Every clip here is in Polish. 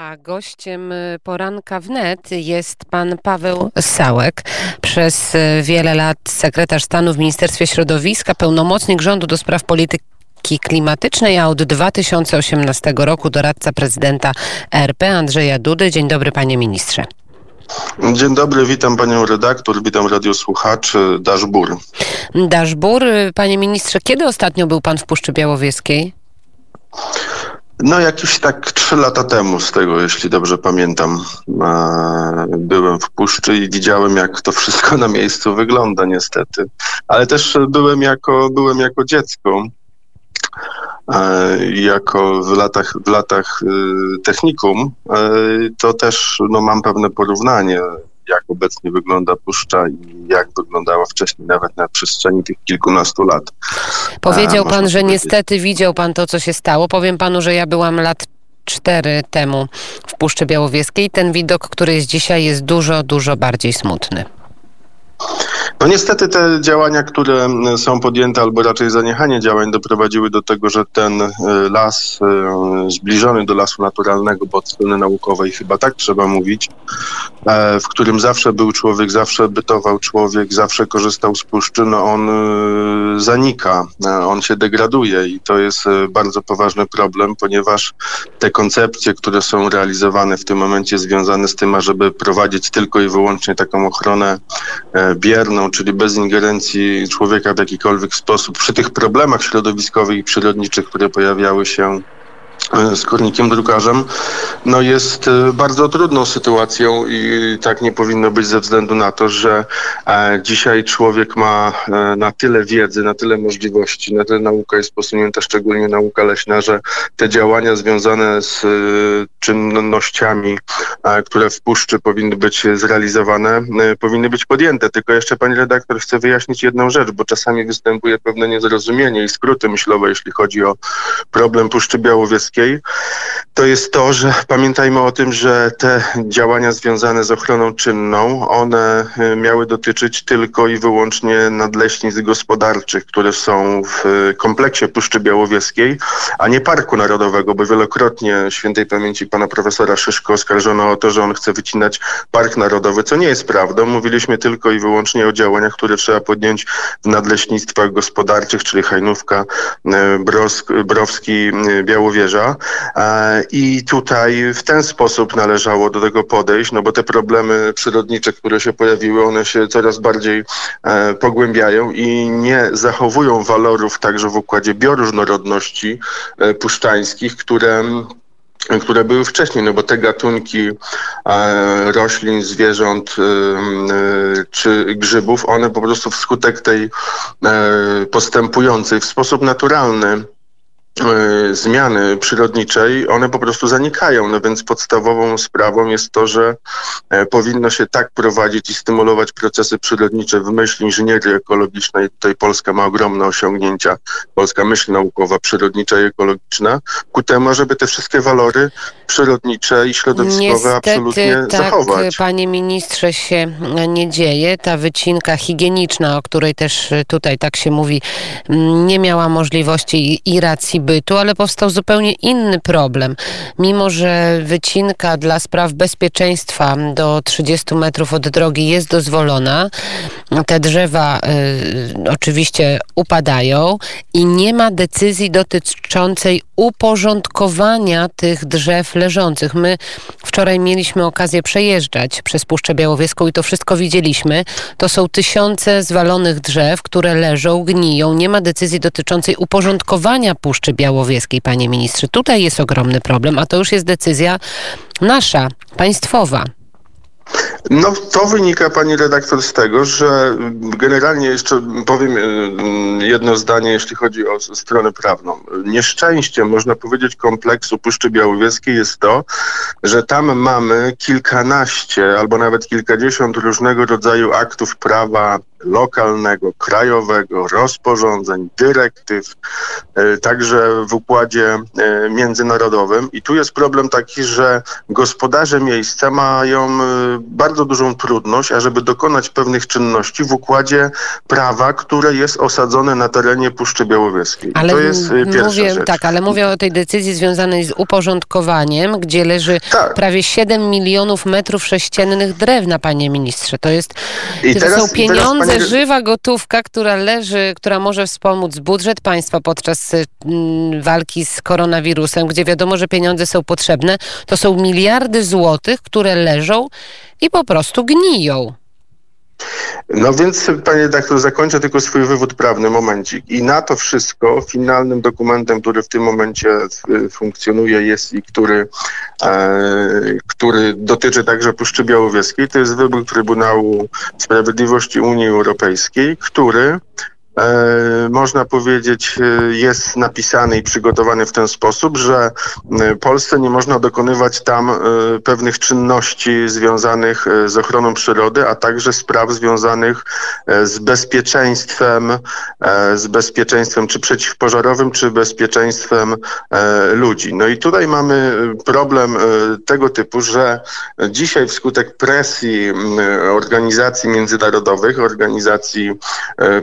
A gościem y, poranka wnet jest pan Paweł Sałek, przez y, wiele lat sekretarz stanu w Ministerstwie Środowiska, pełnomocnik rządu do spraw polityki klimatycznej, a od 2018 roku doradca prezydenta RP Andrzeja Dudy. Dzień dobry panie ministrze. Dzień dobry, witam panią redaktor, witam radiosłuchaczy, Daszbur. Daszbur, y, panie ministrze, kiedy ostatnio był pan w Puszczy Białowieskiej? No jakieś tak trzy lata temu z tego, jeśli dobrze pamiętam, byłem w puszczy i widziałem, jak to wszystko na miejscu wygląda niestety. Ale też byłem jako, byłem jako dziecko. Jako w latach, w latach y, technikum, to też no, mam pewne porównanie jak obecnie wygląda puszcza i jak wyglądała wcześniej, nawet na przestrzeni tych kilkunastu lat. Powiedział A, pan, że niestety widział pan to, co się stało. Powiem panu, że ja byłam lat cztery temu w Puszczy Białowieskiej. Ten widok, który jest dzisiaj, jest dużo, dużo bardziej smutny. No niestety te działania, które są podjęte, albo raczej zaniechanie działań doprowadziły do tego, że ten e, las e, zbliżony do lasu naturalnego, bo od strony naukowej chyba tak trzeba mówić, e, w którym zawsze był człowiek, zawsze bytował człowiek, zawsze korzystał z puszczy, no on zanika, on się degraduje i to jest bardzo poważny problem, ponieważ te koncepcje, które są realizowane w tym momencie związane z tym, ażeby prowadzić tylko i wyłącznie taką ochronę bierną, czyli bez ingerencji człowieka w jakikolwiek sposób przy tych problemach środowiskowych i przyrodniczych, które pojawiały się z kornikiem drukarzem, no jest e, bardzo trudną sytuacją i tak nie powinno być ze względu na to, że e, dzisiaj człowiek ma na tyle wiedzy, na tyle możliwości, na tyle nauka jest posunięta, szczególnie nauka leśna, że te działania związane z czynnościami, które w puszczy powinny być zrealizowane, powinny być podjęte. Tylko jeszcze pani redaktor chce wyjaśnić jedną rzecz, bo czasami występuje pewne niezrozumienie i skróty myślowe, jeśli chodzi o problem Puszczy Białowieskiej to jest to, że pamiętajmy o tym, że te działania związane z ochroną czynną, one y, miały dotyczyć tylko i wyłącznie nadleśnic gospodarczych, które są w y, kompleksie Puszczy Białowieskiej, a nie Parku Narodowego, bo wielokrotnie świętej pamięci pana profesora Szyszko oskarżono o to, że on chce wycinać Park Narodowy, co nie jest prawdą. Mówiliśmy tylko i wyłącznie o działaniach, które trzeba podjąć w nadleśnictwach gospodarczych, czyli Hajnówka, y, Brosk, Browski, Białowieża. E, I tutaj w ten sposób należało do tego podejść, no bo te problemy przyrodnicze, które się pojawiły, one się coraz bardziej e, pogłębiają i nie zachowują walorów także w układzie bioróżnorodności e, puszczańskich, które które były wcześniej, no bo te gatunki e, roślin, zwierząt e, e, czy grzybów, one po prostu wskutek tej postępującej w sposób naturalny E, zmiany przyrodniczej, one po prostu zanikają. No więc podstawową sprawą jest to, że e, powinno się tak prowadzić i stymulować procesy przyrodnicze w myśl inżynierii ekologicznej. Tutaj Polska ma ogromne osiągnięcia, polska myśl naukowa, przyrodnicza i ekologiczna, ku temu, żeby te wszystkie walory przyrodnicze i środowiskowe Niestety, absolutnie tak, zachować. Panie ministrze, się nie dzieje. Ta wycinka higieniczna, o której też tutaj tak się mówi, nie miała możliwości i racji bytu, ale powstał zupełnie inny problem. Mimo, że wycinka dla spraw bezpieczeństwa do 30 metrów od drogi jest dozwolona, te drzewa y, oczywiście upadają i nie ma decyzji dotyczącej uporządkowania tych drzew leżących. My wczoraj mieliśmy okazję przejeżdżać przez Puszczę Białowieską i to wszystko widzieliśmy. To są tysiące zwalonych drzew, które leżą, gniją. Nie ma decyzji dotyczącej uporządkowania Puszczy Białowieskiej, panie ministrze. Tutaj jest ogromny problem, a to już jest decyzja nasza, państwowa. No to wynika pani redaktor z tego, że generalnie jeszcze powiem y, jedno zdanie, jeśli chodzi o stronę prawną. Nieszczęście, można powiedzieć, kompleksu Puszczy Białowieskiej jest to, że tam mamy kilkanaście albo nawet kilkadziesiąt różnego rodzaju aktów prawa lokalnego, krajowego, rozporządzeń, dyrektyw, e, także w układzie e, międzynarodowym. I tu jest problem taki, że gospodarze miejsca mają e, bardzo dużą trudność, ażeby dokonać pewnych czynności w układzie prawa, które jest osadzone na terenie Puszczy Białowieskiej. Ale to jest pierwsza mówię, rzecz. tak, ale mówię o tej decyzji związanej z uporządkowaniem, gdzie leży Tak. prawie 7 milionów metrów sześciennych drewna, panie ministrze. To jest I to teraz- są pieniądze, panie- żywa gotówka, która leży, która może wspomóc budżet państwa podczas y, mm, walki z koronawirusem, gdzie wiadomo, że pieniądze są potrzebne. To są miliardy złotych, które leżą i po prostu gniją. No więc, panie redaktor, zakończę tylko swój wywód prawny, momencik. I na to wszystko finalnym dokumentem, który w tym momencie y, funkcjonuje jest i który, e, który dotyczy także Puszczy Białowieskiej, to jest wybór Trybunału Sprawiedliwości Unii Europejskiej, który można powiedzieć, e, jest napisany i przygotowany w ten sposób, że e, Polsce nie można dokonywać tam e, pewnych czynności związanych e, z ochroną przyrody, a także spraw związanych e, z bezpieczeństwem, e, z bezpieczeństwem czy przeciwpożarowym, czy bezpieczeństwem e, ludzi. No i tutaj mamy e, problem e, tego typu, że dzisiaj wskutek presji organizacji międzynarodowych, organizacji e,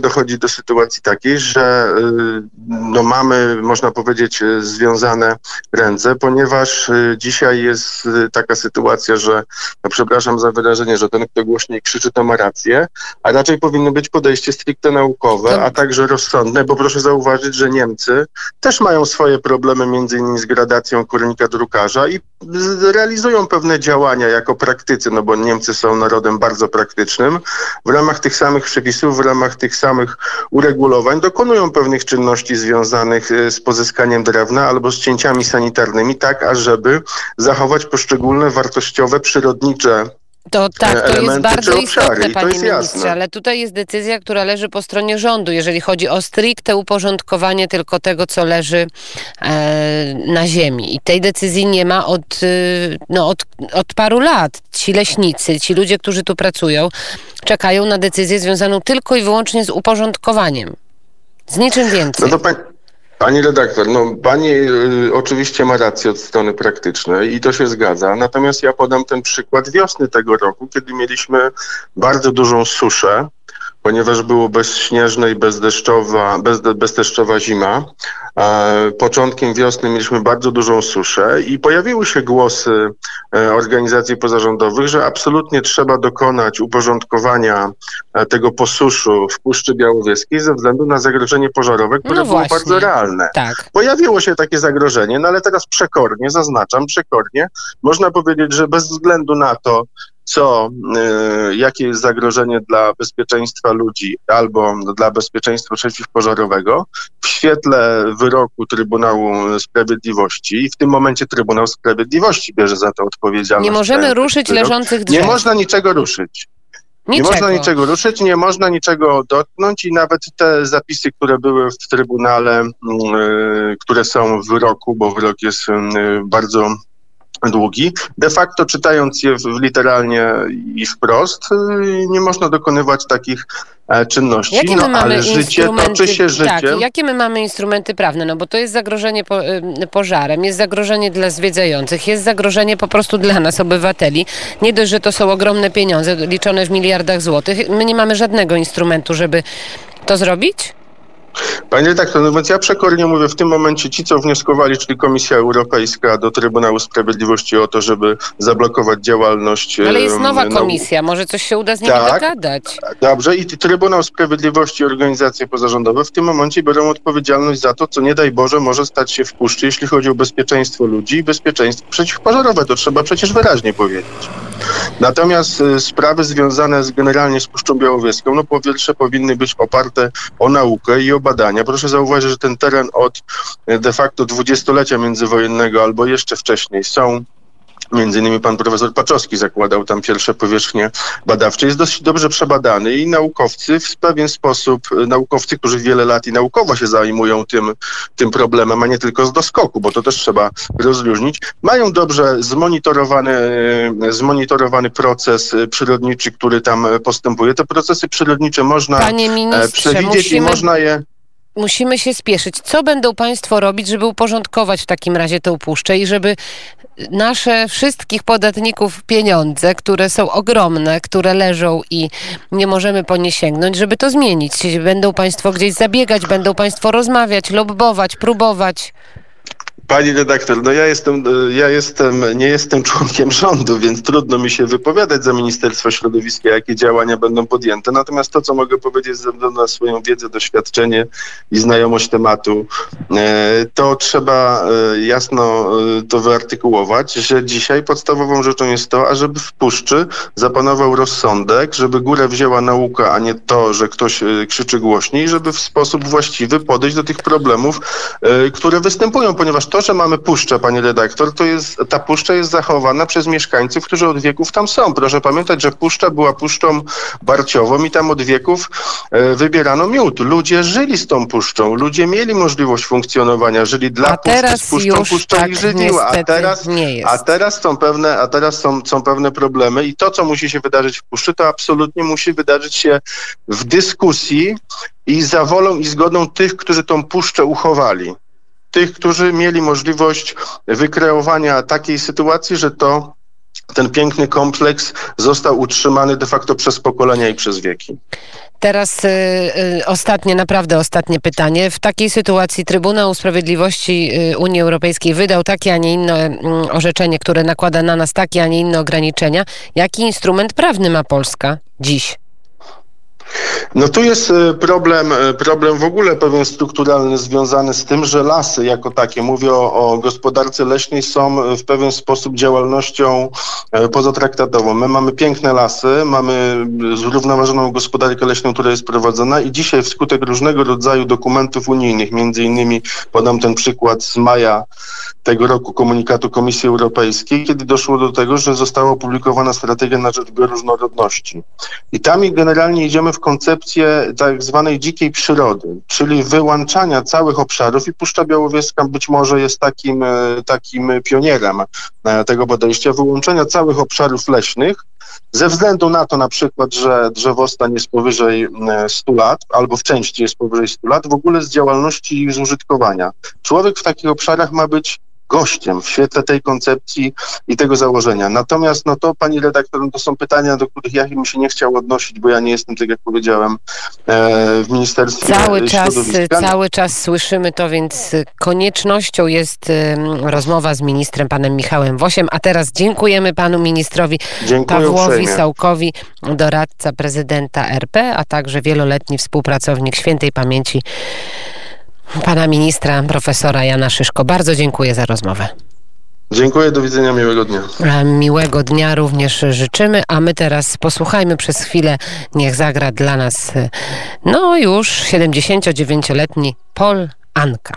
dochodzi do sytuacji takiej, że y, no mamy, można powiedzieć, y, związane ręce, ponieważ y, dzisiaj jest taka sytuacja, że, no przepraszam za wyrażenie, że ten, kto głośniej krzyczy, to ma rację, a raczej powinno być podejście stricte naukowe, a także rozsądne, bo proszę zauważyć, że Niemcy też mają swoje problemy, między innymi z gradacją kurnika drukarza i realizują pewne działania jako praktycy, no bo Niemcy są narodem bardzo praktycznym. W ramach tych samych przepisów, w ramach tych samych uregulowań. Dokonują pewnych czynności związanych e, z pozyskaniem drewna albo z cięciami sanitarnymi, tak ażeby zachować poszczególne wartościowe, przyrodnicze To tak, to jest bardzo istotne, panie ministrze, jasne. ale tutaj jest decyzja, która leży po stronie rządu, jeżeli chodzi o stricte uporządkowanie tylko tego, co leży e, na ziemi. I tej decyzji nie ma od, y, no, od, od paru lat. Ci leśnicy, ci ludzie, którzy tu pracują, czekają na decyzję związaną tylko i wyłącznie z uporządkowaniem. Z niczym No więcej. pań, pani redaktor, no pani y, oczywiście ma rację od strony praktycznej i to się zgadza. Natomiast ja podam ten przykład wiosny tego roku, kiedy mieliśmy bardzo dużą suszę, ponieważ było bezśnieżna i bezdeszczowa, bez, bezdeszczowa zima. E, początkiem wiosny mieliśmy bardzo dużą suszę i pojawiły się głosy e, organizacji pozarządowych, że absolutnie trzeba dokonać uporządkowania e, tego posuszu w Puszczy Białowieskiej ze względu na zagrożenie pożarowe, które No było bardzo realne. Tak. Pojawiło się takie zagrożenie, no ale teraz przekornie, zaznaczam, przekornie, można powiedzieć, że bez względu na to, co, y, jakie jest zagrożenie dla bezpieczeństwa ludzi albo dla bezpieczeństwa przeciwpożarowego, w świetle wyroku Trybunału Sprawiedliwości, i w tym momencie Trybunał Sprawiedliwości bierze za to odpowiedzialność. Nie możemy ruszyć wyrok. leżących drzew. Nie można niczego ruszyć. Nie Niczego. można niczego ruszyć, nie można niczego dotknąć i nawet te zapisy, które były w Trybunale, mm, y, które są w wyroku, bo wyrok jest y, bardzo długi, de facto czytając je w, literalnie i wprost, y, nie można dokonywać takich e, czynności. Jakie my no, mamy ale życie toczy się życiem. Tak, jakie my mamy instrumenty prawne? No bo to jest zagrożenie po, y, pożarem, jest zagrożenie dla zwiedzających, jest zagrożenie po prostu dla nas, obywateli. Nie dość, że to są ogromne pieniądze liczone w miliardach złotych. My nie mamy żadnego instrumentu, żeby to zrobić? Panie redaktor, no więc ja przekornie mówię, w tym momencie ci, co wnioskowali, czyli Komisja Europejska do Trybunału Sprawiedliwości o to, żeby zablokować działalność... Ale jest nowa no, komisja, może coś się uda z nimi Tak. dogadać. Dobrze, i Trybunał Sprawiedliwości i organizacje pozarządowe w tym momencie biorą odpowiedzialność za to, co nie daj Boże może stać się w puszczy, jeśli chodzi o bezpieczeństwo ludzi i bezpieczeństwo przeciwpożarowe. To trzeba przecież wyraźnie powiedzieć. Natomiast y, sprawy związane z, generalnie z Puszczą Białowieską, no po pierwsze powinny być oparte o naukę i o badania. Proszę zauważyć, że ten teren od y, de facto dwudziestolecia międzywojennego albo jeszcze wcześniej są Między innymi pan profesor Paczowski zakładał tam pierwsze powierzchnie badawcze. Jest dosyć dobrze przebadany i naukowcy w pewien sposób, naukowcy, którzy wiele lat i naukowo się zajmują tym, tym problemem, a nie tylko z doskoku, bo to też trzeba rozróżnić, mają dobrze zmonitorowany, zmonitorowany proces przyrodniczy, który tam postępuje. Te procesy przyrodnicze można e, przewidzieć musimy- i można je Musimy się spieszyć. Co będą Państwo robić, żeby uporządkować w takim razie tę puszczę i żeby nasze wszystkich podatników pieniądze, które są ogromne, które leżą i nie możemy po nie sięgnąć, żeby to zmienić? Będą Państwo gdzieś zabiegać, będą Państwo rozmawiać, lobbować, próbować. Pani redaktor, no ja jestem, e, ja jestem, nie jestem członkiem rządu, więc trudno mi się wypowiadać za Ministerstwo Środowiska, jakie działania będą podjęte. Natomiast to, co mogę powiedzieć ze względu na swoją wiedzę, doświadczenie i znajomość tematu, e, to trzeba e, jasno to wyartykułować, że dzisiaj podstawową rzeczą jest to, ażeby w puszczy zapanował rozsądek, żeby górę wzięła nauka, a nie to, że ktoś krzyczy głośniej, żeby w sposób właściwy podejść do tych problemów, które występują, ponieważ to, że mamy puszczę, pani redaktor, to jest, ta puszcza jest zachowana przez mieszkańców, którzy od wieków tam są. Proszę pamiętać, że puszcza była puszczą barciową i tam od wieków e, wybierano miód. Ludzie żyli z tą puszczą, ludzie mieli możliwość funkcjonowania, żyli dla A puszczy, z puszczą, puszczą tak ich żywiła. A teraz, nie jest. a teraz są pewne, a teraz są, są pewne problemy i to, co musi się wydarzyć w puszczy, to absolutnie musi wydarzyć się w dyskusji i za wolą i zgodą tych, którzy tą puszczę uchowali. Tych, którzy mieli możliwość wykreowania takiej sytuacji, że to ten piękny kompleks został utrzymany de facto przez pokolenia i przez wieki. Teraz y, y, ostatnie, naprawdę ostatnie pytanie. W takiej sytuacji Trybunał Sprawiedliwości y, Unii Europejskiej wydał takie, a nie inne mm, orzeczenie, które nakłada na nas takie, a nie inne ograniczenia. Jaki instrument prawny ma Polska dziś? No tu jest e, problem, e, problem w ogóle pewien strukturalny związany z tym, że lasy jako takie, mówię o, gospodarce leśnej, są e, w pewien sposób działalnością pozatraktatową. My mamy piękne lasy, mamy zrównoważoną gospodarkę leśną, która jest prowadzona i dzisiaj wskutek różnego rodzaju dokumentów unijnych, między innymi podam ten przykład z maja tego roku komunikatu Komisji Europejskiej, kiedy doszło do tego, że została opublikowana strategia na rzecz bioróżnorodności. I tam generalnie idziemy w koncepcję tak zwanej dzikiej przyrody, czyli wyłączania całych obszarów i Puszcza Białowieska być może jest takim, e, takim pionierem e, tego podejścia, wyłączenia całych obszarów leśnych ze względu na to na przykład, że drzewostan jest powyżej e, 100 lat, albo w części jest powyżej 100 lat, w ogóle z działalności i z użytkowania. Człowiek w takich obszarach ma być gościem w świetle tej koncepcji i tego założenia. Natomiast no to pani redaktor, no to są pytania, do których ja bym się nie chciał odnosić, bo ja nie jestem, tak jak powiedziałem, e, w Ministerstwie Cały czas, cały czas słyszymy to, więc koniecznością jest rozmowa z ministrem panem Michałem Wosiem. A teraz dziękujemy panu ministrowi Dziękuję Pawłowi uprzejmie. Sałkowi, doradca prezydenta RP, a także wieloletni współpracownik świętej pamięci pana ministra profesora Jana Szyszko. Bardzo dziękuję za rozmowę. Dziękuję, do widzenia, miłego dnia. Miłego dnia również życzymy, a my teraz posłuchajmy przez chwilę, niech zagra dla nas, e, no już 79-letni Paul Anka.